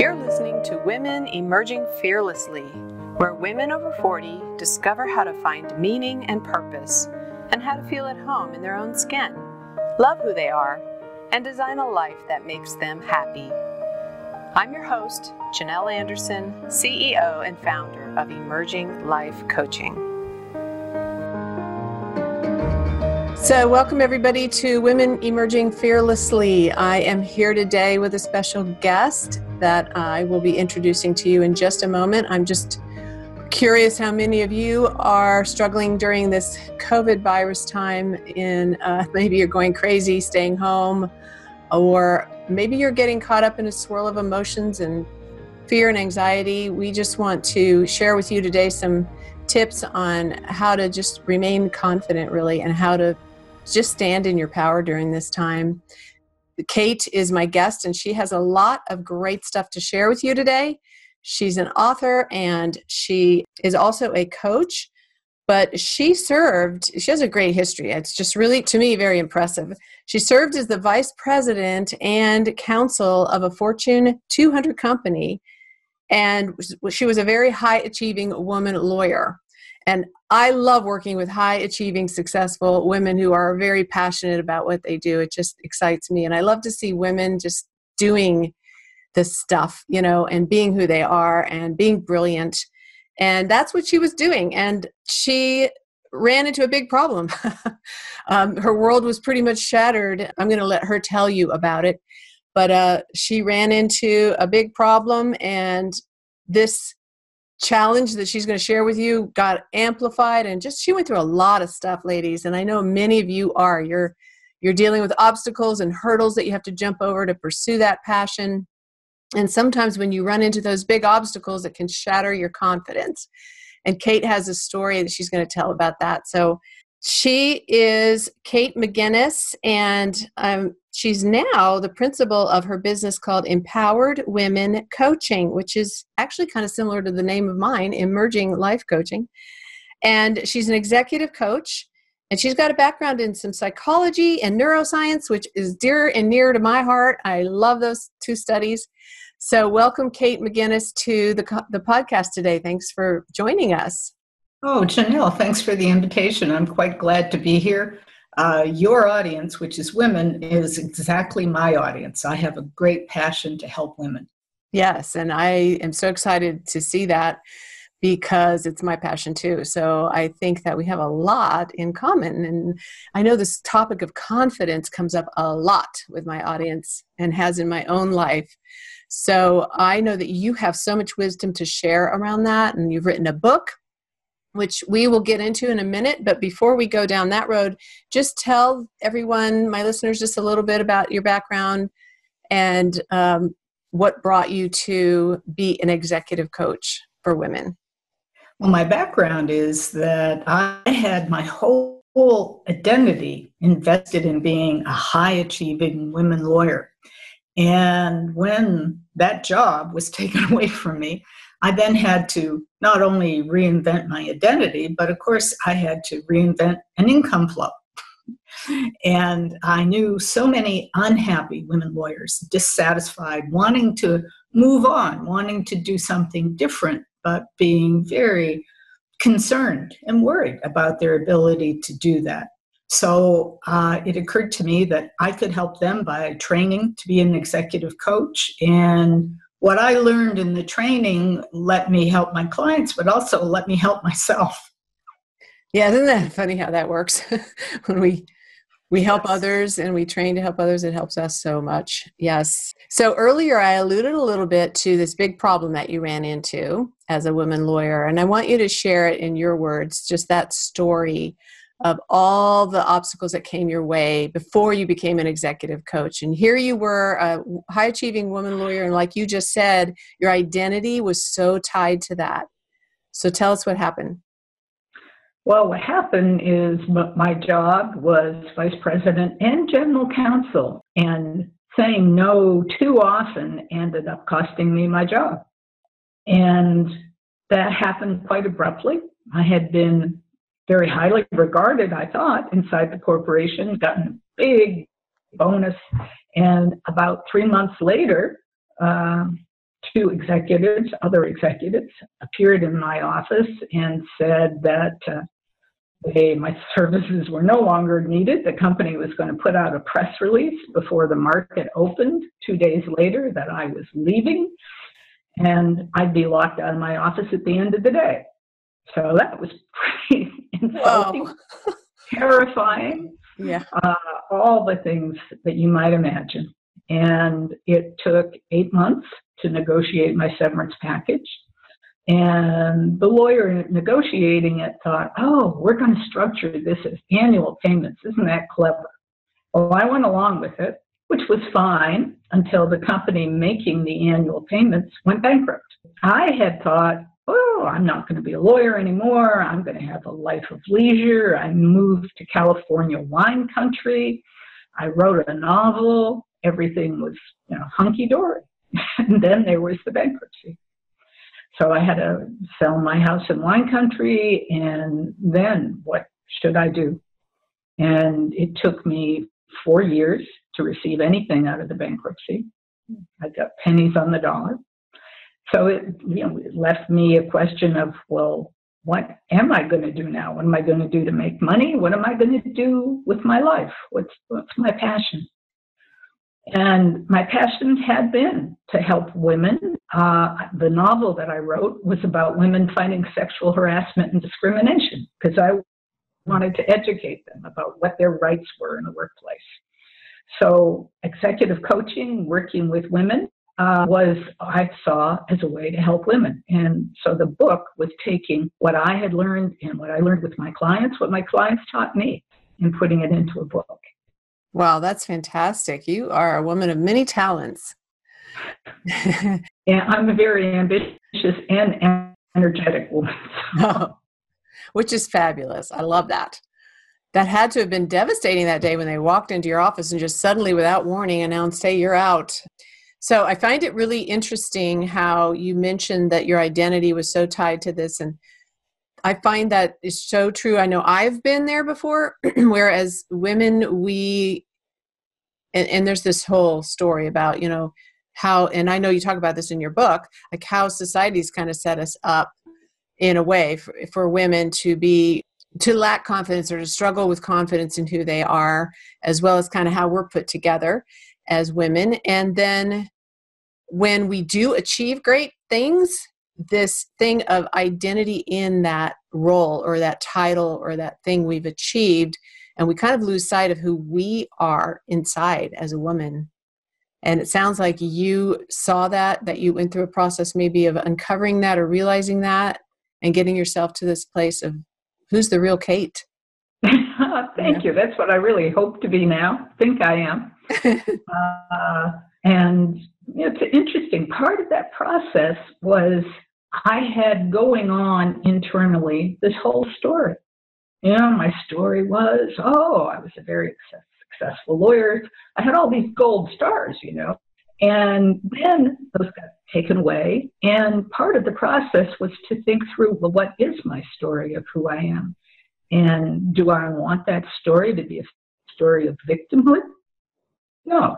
You're listening to Women Emerging Fearlessly, where women over 40 discover how to find meaning and purpose and how to feel at home in their own skin, love who they are, and design a life that makes them happy. I'm your host, Janelle Anderson, CEO and founder of Emerging Life Coaching. So, welcome everybody to Women Emerging Fearlessly. I am here today with a special guest that I will be introducing to you in just a moment. I'm just curious how many of you are struggling during this COVID virus time in uh, maybe you're going crazy staying home, or maybe you're getting caught up in a swirl of emotions and fear and anxiety. We just want to share with you today some tips on how to just remain confident, really, and how to just stand in your power during this time. Kate is my guest, and she has a lot of great stuff to share with you today. She's an author and she is also a coach, but she served, she has a great history. It's just really, to me, very impressive. She served as the vice president and counsel of a Fortune 200 company, and she was a very high achieving woman lawyer. And I love working with high achieving, successful women who are very passionate about what they do. It just excites me. And I love to see women just doing this stuff, you know, and being who they are and being brilliant. And that's what she was doing. And she ran into a big problem. um, her world was pretty much shattered. I'm going to let her tell you about it. But uh, she ran into a big problem, and this challenge that she's going to share with you got amplified and just she went through a lot of stuff ladies and i know many of you are. You're you're dealing with obstacles and hurdles that you have to jump over to pursue that passion. And sometimes when you run into those big obstacles it can shatter your confidence. And kate has a story that she's going to tell about that. So she is Kate McGinnis, and um, she's now the principal of her business called Empowered Women Coaching, which is actually kind of similar to the name of mine, Emerging Life Coaching. And she's an executive coach, and she's got a background in some psychology and neuroscience, which is dear and near to my heart. I love those two studies. So, welcome, Kate McGinnis, to the, the podcast today. Thanks for joining us. Oh, Janelle, thanks for the invitation. I'm quite glad to be here. Uh, your audience, which is women, is exactly my audience. I have a great passion to help women. Yes, and I am so excited to see that because it's my passion too. So I think that we have a lot in common. And I know this topic of confidence comes up a lot with my audience and has in my own life. So I know that you have so much wisdom to share around that. And you've written a book which we will get into in a minute. But before we go down that road, just tell everyone, my listeners, just a little bit about your background and um, what brought you to be an executive coach for women. Well, my background is that I had my whole, whole identity invested in being a high achieving women lawyer. And when that job was taken away from me, I then had to not only reinvent my identity, but of course, I had to reinvent an income flow. and I knew so many unhappy women lawyers, dissatisfied, wanting to move on, wanting to do something different, but being very concerned and worried about their ability to do that. So uh, it occurred to me that I could help them by training to be an executive coach and what I learned in the training let me help my clients, but also let me help myself. Yeah, isn't that funny how that works? when we we help yes. others and we train to help others, it helps us so much. Yes. So earlier I alluded a little bit to this big problem that you ran into as a woman lawyer, and I want you to share it in your words, just that story of all the obstacles that came your way before you became an executive coach. And here you were, a high achieving woman lawyer, and like you just said, your identity was so tied to that. So tell us what happened. Well, what happened is my job was vice president and general counsel, and saying no too often ended up costing me my job. And that happened quite abruptly. I had been very highly regarded, I thought, inside the corporation, gotten a big bonus. And about three months later, uh, two executives, other executives, appeared in my office and said that uh, they, my services were no longer needed. The company was going to put out a press release before the market opened two days later that I was leaving and I'd be locked out of my office at the end of the day. So that was pretty insulting, terrifying. Yeah. Uh, all the things that you might imagine. And it took eight months to negotiate my severance package. And the lawyer negotiating it thought, oh, we're going to structure this as annual payments. Isn't that clever? Well, I went along with it, which was fine until the company making the annual payments went bankrupt. I had thought, I'm not going to be a lawyer anymore. I'm going to have a life of leisure. I moved to California wine country. I wrote a novel. Everything was, you know, hunky dory. and then there was the bankruptcy. So I had to sell my house in wine country, and then what should I do? And it took me four years to receive anything out of the bankruptcy. I got pennies on the dollar. So it, you know, it left me a question of, well, what am I going to do now? What am I going to do to make money? What am I going to do with my life? What's, what's my passion? And my passion had been to help women. Uh, the novel that I wrote was about women fighting sexual harassment and discrimination because I wanted to educate them about what their rights were in the workplace. So, executive coaching, working with women, uh, was I saw as a way to help women. And so the book was taking what I had learned and what I learned with my clients, what my clients taught me, and putting it into a book. Wow, that's fantastic. You are a woman of many talents. and I'm a very ambitious and energetic woman. oh, which is fabulous. I love that. That had to have been devastating that day when they walked into your office and just suddenly, without warning, announced, Hey, you're out. So I find it really interesting how you mentioned that your identity was so tied to this. And I find that is so true. I know I've been there before, whereas women, we, and, and there's this whole story about, you know, how, and I know you talk about this in your book, like how society's kind of set us up in a way for, for women to be to lack confidence or to struggle with confidence in who they are as well as kind of how we're put together as women. And then when we do achieve great things, this thing of identity in that role or that title or that thing we've achieved, and we kind of lose sight of who we are inside as a woman. And it sounds like you saw that, that you went through a process maybe of uncovering that or realizing that and getting yourself to this place of who's the real Kate. Thank you. That's what I really hope to be now. Think I am. uh, and it's interesting. Part of that process was I had going on internally this whole story. You know, my story was, oh, I was a very successful lawyer. I had all these gold stars, you know. And then those got taken away. And part of the process was to think through, well, what is my story of who I am? And do I want that story to be a story of victimhood? No.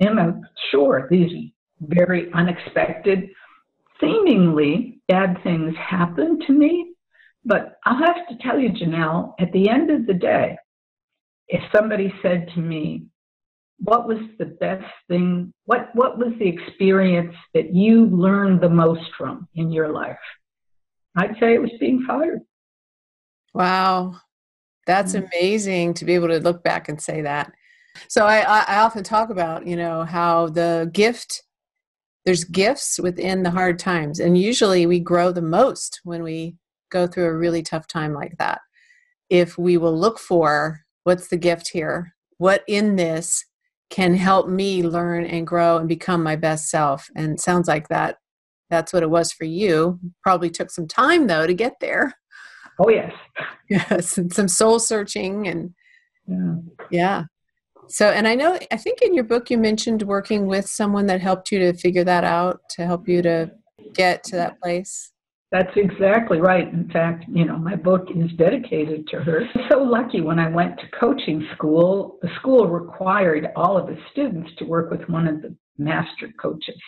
Am I sure these very unexpected, seemingly bad things happen to me? But I'll have to tell you, Janelle, at the end of the day, if somebody said to me, what was the best thing, what, what was the experience that you learned the most from in your life? I'd say it was being fired. Wow. That's mm-hmm. amazing to be able to look back and say that. So I, I often talk about, you know, how the gift, there's gifts within the hard times. And usually we grow the most when we go through a really tough time like that. If we will look for what's the gift here? What in this can help me learn and grow and become my best self? And sounds like that that's what it was for you. Probably took some time though to get there. Oh yes. Yes, and some soul searching and yeah. yeah. So, and I know, I think in your book you mentioned working with someone that helped you to figure that out, to help you to get to that place. That's exactly right. In fact, you know, my book is dedicated to her. So lucky when I went to coaching school, the school required all of the students to work with one of the master coaches.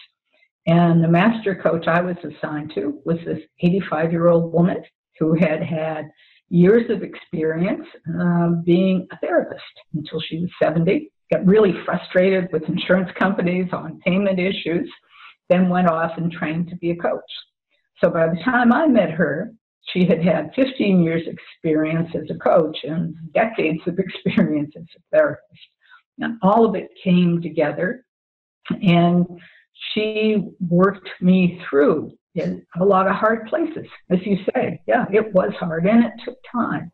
And the master coach I was assigned to was this 85 year old woman who had had years of experience uh, being a therapist until she was 70. Got really frustrated with insurance companies on payment issues, then went off and trained to be a coach. So by the time I met her, she had had 15 years experience as a coach and decades of experience as a therapist. And all of it came together and she worked me through a lot of hard places, as you say. Yeah, it was hard and it took time,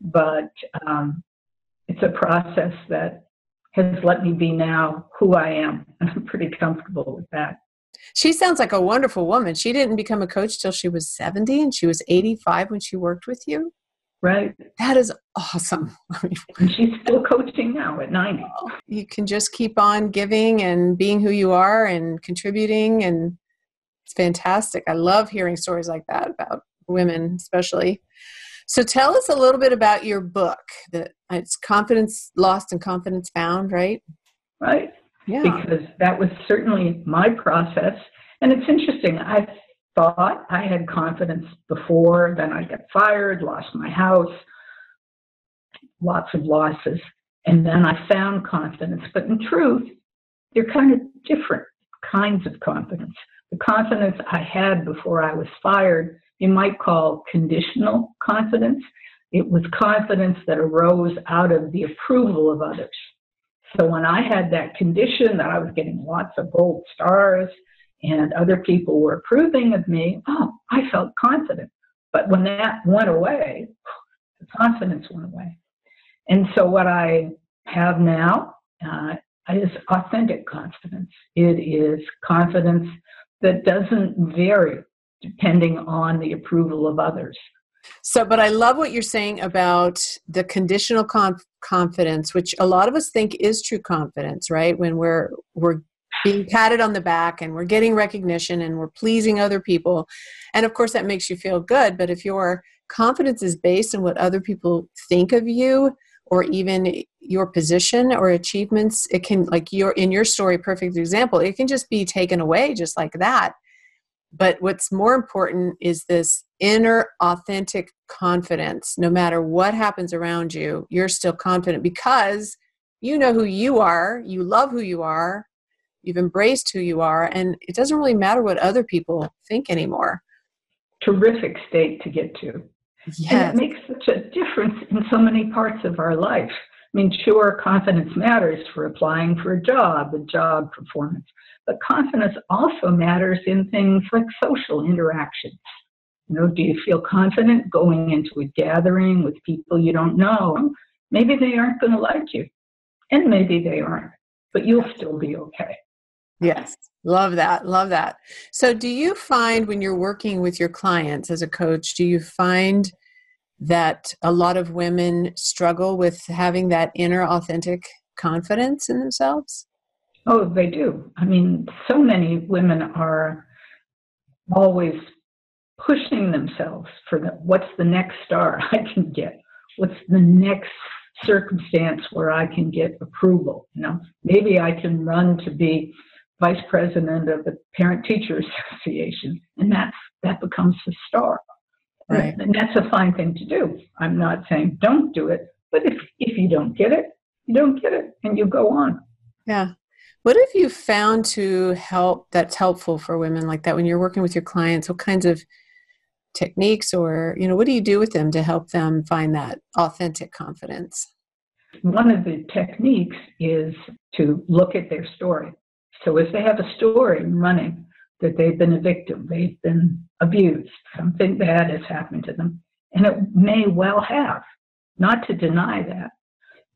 but um, it's a process that has let me be now who I am. and I'm pretty comfortable with that. She sounds like a wonderful woman. She didn't become a coach till she was 70 and she was 85 when she worked with you. Right. That is awesome. and she's still coaching now at 90. You can just keep on giving and being who you are and contributing and it's fantastic. I love hearing stories like that about women especially. So tell us a little bit about your book. That uh, it's Confidence Lost and Confidence Found, right? Right. Yeah. Because that was certainly my process. And it's interesting. I thought I had confidence before, then I got fired, lost my house, lots of losses. And then I found confidence. But in truth, they're kind of different kinds of confidence. The confidence I had before I was fired, you might call conditional confidence. It was confidence that arose out of the approval of others. So when I had that condition that I was getting lots of gold stars and other people were approving of me, oh, I felt confident. But when that went away, the confidence went away. And so what I have now uh, is authentic confidence. It is confidence that doesn't vary depending on the approval of others. So, but I love what you're saying about the conditional conf- confidence, which a lot of us think is true confidence, right? When we're we're being patted on the back and we're getting recognition and we're pleasing other people, and of course that makes you feel good. But if your confidence is based on what other people think of you, or even your position or achievements, it can like your in your story, perfect example, it can just be taken away just like that. But what's more important is this inner authentic confidence. No matter what happens around you, you're still confident because you know who you are, you love who you are, you've embraced who you are, and it doesn't really matter what other people think anymore. Terrific state to get to. Yes. And it makes such a difference in so many parts of our life. I mean, sure, confidence matters for applying for a job, a job performance, but confidence also matters in things like social interactions. You know, do you feel confident going into a gathering with people you don't know? Maybe they aren't going to like you, and maybe they aren't, but you'll still be okay. Yes, love that. Love that. So, do you find when you're working with your clients as a coach, do you find that a lot of women struggle with having that inner authentic confidence in themselves? Oh, they do. I mean, so many women are always pushing themselves for the, what's the next star I can get? What's the next circumstance where I can get approval? You know, maybe I can run to be vice president of the Parent Teacher Association, and that's that becomes the star. Right. And that's a fine thing to do. I'm not saying don't do it, but if if you don't get it, you don't get it, and you go on. Yeah. What have you found to help that's helpful for women like that when you're working with your clients? What kinds of techniques or, you know, what do you do with them to help them find that authentic confidence? One of the techniques is to look at their story. So if they have a story running that they've been a victim, they've been abused, something bad has happened to them, and it may well have, not to deny that,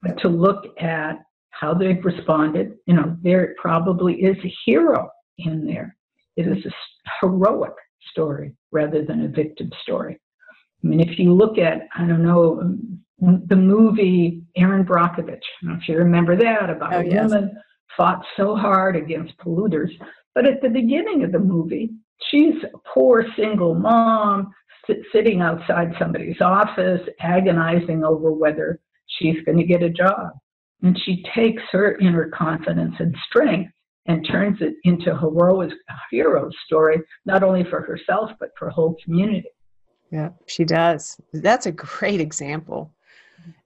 but to look at how they've responded. You know, there probably is a hero in there. It is a heroic story rather than a victim story. I mean, if you look at, I don't know, um, the movie Erin Brockovich, I don't know if you remember that, about oh, a yes. woman fought so hard against polluters. But at the beginning of the movie, she's a poor single mom sit, sitting outside somebody's office, agonizing over whether she's going to get a job. And she takes her inner confidence and strength and turns it into a heroic hero story, not only for herself, but for whole community. Yeah, she does. That's a great example.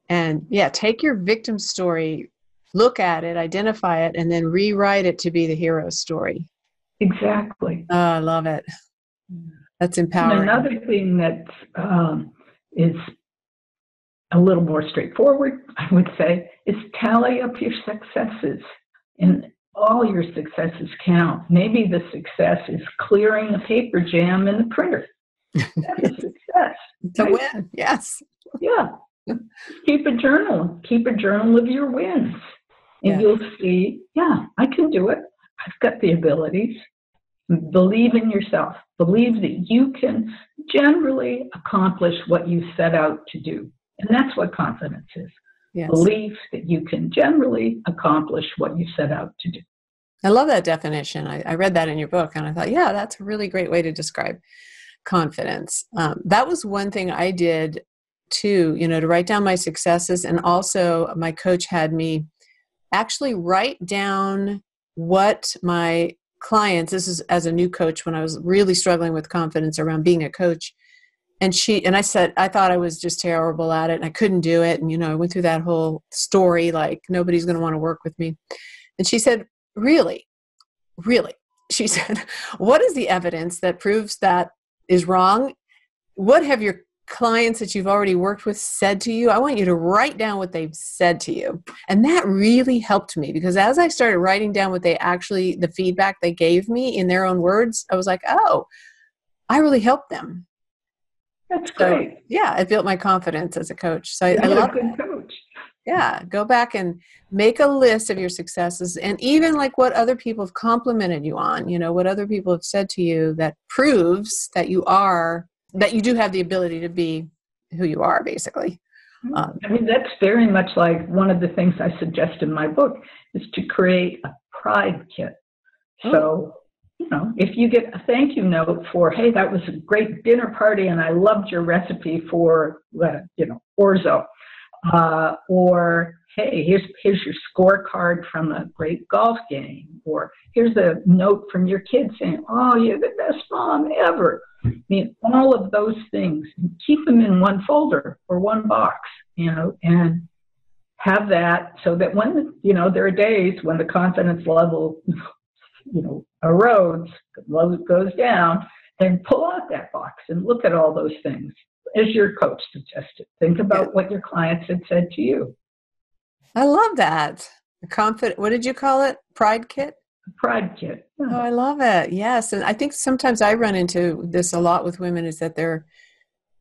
And yeah, take your victim story, look at it, identify it, and then rewrite it to be the hero story. Exactly. Oh, I love it. That's empowering. And another thing that um, is a little more straightforward, I would say, is tally up your successes. And all your successes count. Maybe the success is clearing a paper jam in the printer. That's a success. to right? win, yes. Yeah. Keep a journal. Keep a journal of your wins. And yeah. you'll see, yeah, I can do it. I've got the abilities. Believe in yourself. Believe that you can generally accomplish what you set out to do. And that's what confidence is. Yes. Belief that you can generally accomplish what you set out to do. I love that definition. I, I, read that in your book and I thought, yeah, that's a really great way to describe confidence. Um, that was one thing I did too, you know, to write down my successes. And also, my coach had me actually write down what my clients, this is as a new coach when I was really struggling with confidence around being a coach. And she, and I said, I thought I was just terrible at it and I couldn't do it. And, you know, I went through that whole story like nobody's going to want to work with me. And she said, Really? Really? She said, What is the evidence that proves that is wrong? What have your clients that you've already worked with said to you? I want you to write down what they've said to you. And that really helped me because as I started writing down what they actually, the feedback they gave me in their own words, I was like, oh, I really helped them. That's great. So, yeah, it built my confidence as a coach. So I, I love good coach. Yeah, go back and make a list of your successes and even like what other people have complimented you on, you know, what other people have said to you that proves that you are, that you do have the ability to be who you are, basically. Mm-hmm. Um, I mean, that's very much like one of the things I suggest in my book is to create a pride kit. Oh. So, you know, if you get a thank you note for, hey, that was a great dinner party and I loved your recipe for, uh, you know, orzo uh, or hey, here's here's your scorecard from a great golf game, or here's a note from your kid saying, "Oh, you're the best mom ever." I mean, all of those things. Keep them in one folder or one box, you know, and have that so that when you know there are days when the confidence level, you know, erodes, goes down, then pull out that box and look at all those things as your coach suggested. Think about what your clients had said to you. I love that. Confident. What did you call it? Pride kit. Pride kit. Yeah. Oh, I love it. Yes, and I think sometimes I run into this a lot with women is that they're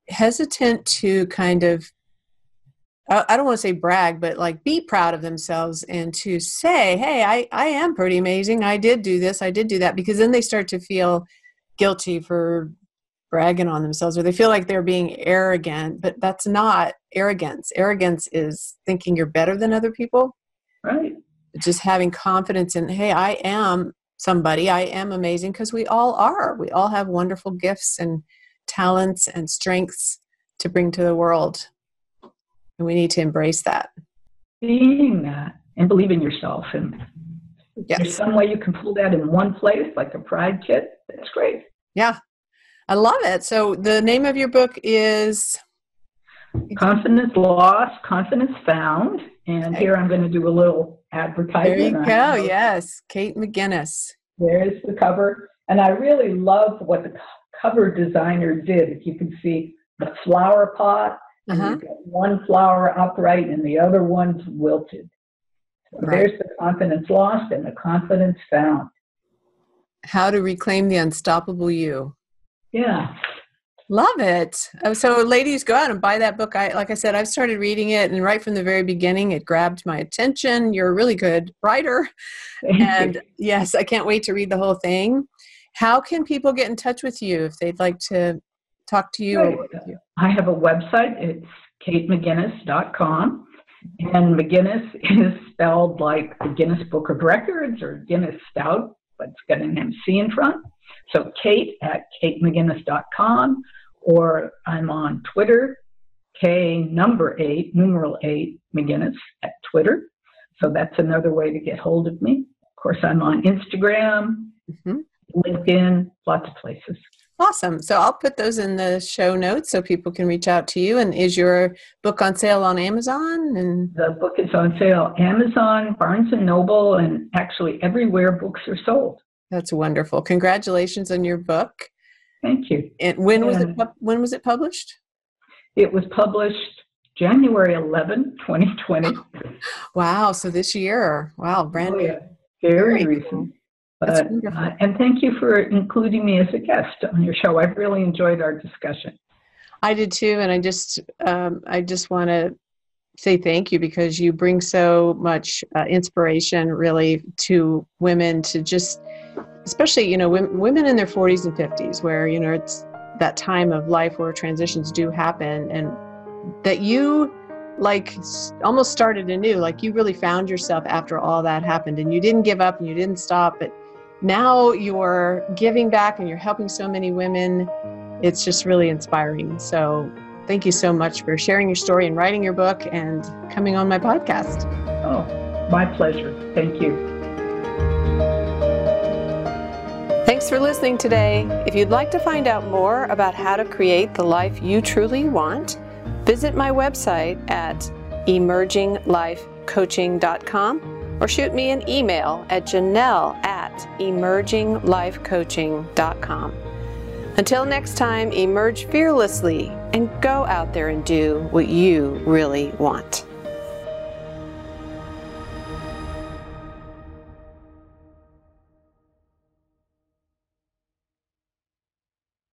hesitant to kind of I don't want to say brag, but like be proud of themselves and to say, hey, I, I am pretty amazing. I did do this, I did do that, because then they start to feel guilty for bragging on themselves or they feel like they're being arrogant but that's not arrogance. Arrogance is thinking you're better than other people. Right. Just having confidence in hey i am somebody. I am amazing because we all are. We all have wonderful gifts and talents and strengths to bring to the world. And we need to embrace that. Being that and believe in yourself and yes. there's some way you can pull that in one place like a pride kit that's great. Yeah. I love it. So the name of your book is Confidence Lost, Confidence Found. And here I'm going to do a little advertisement. There you go. Yes, Kate McGinnis. There's the cover. And I really love what the cover designer did. If you can see the flower pot, uh-huh. one flower upright and the other one's wilted. So right. There's the confidence lost and the confidence found. How to reclaim the unstoppable you. Yeah. Love it. Oh, so, ladies, go out and buy that book. I, like I said, I've started reading it, and right from the very beginning, it grabbed my attention. You're a really good writer, and yes, I can't wait to read the whole thing. How can people get in touch with you if they'd like to talk to you? Right. you? I have a website. It's katemcginnis.com, and McGinnis is spelled like the Guinness Book of Records or Guinness Stout, but it's got an MC in front. So Kate at katemcginnis.com, or I'm on Twitter, K number eight, numeral eight, McGinnis at Twitter. So that's another way to get hold of me. Of course, I'm on Instagram, mm-hmm. LinkedIn, lots of places. Awesome. So I'll put those in the show notes so people can reach out to you. And is your book on sale on Amazon? And the book is on sale Amazon, Barnes and Noble, and actually everywhere books are sold. That's wonderful. Congratulations on your book. Thank you. And when was it when was it published? It was published January 11, 2020. wow, so this year. Wow, brand new. Oh, yeah. Very, Very recent. But, uh, and thank you for including me as a guest on your show. I've really enjoyed our discussion. I did too, and I just um, I just want to say thank you because you bring so much uh, inspiration really to women to just especially you know women, in their 40s and 50s where you know it's that time of life where transitions do happen and that you like almost started anew like you really found yourself after all that happened and you didn't give up and you didn't stop but now you're giving back and you're helping so many women. It's just really inspiring. So, thank you so much for sharing your story and writing your book and coming on my podcast. Oh, my pleasure. Thank you. For listening today. If you'd like to find out more about how to create the life you truly want, visit my website at emerginglifecoaching.com or shoot me an email at janelle at emerginglifecoaching.com. Until next time, emerge fearlessly and go out there and do what you really want.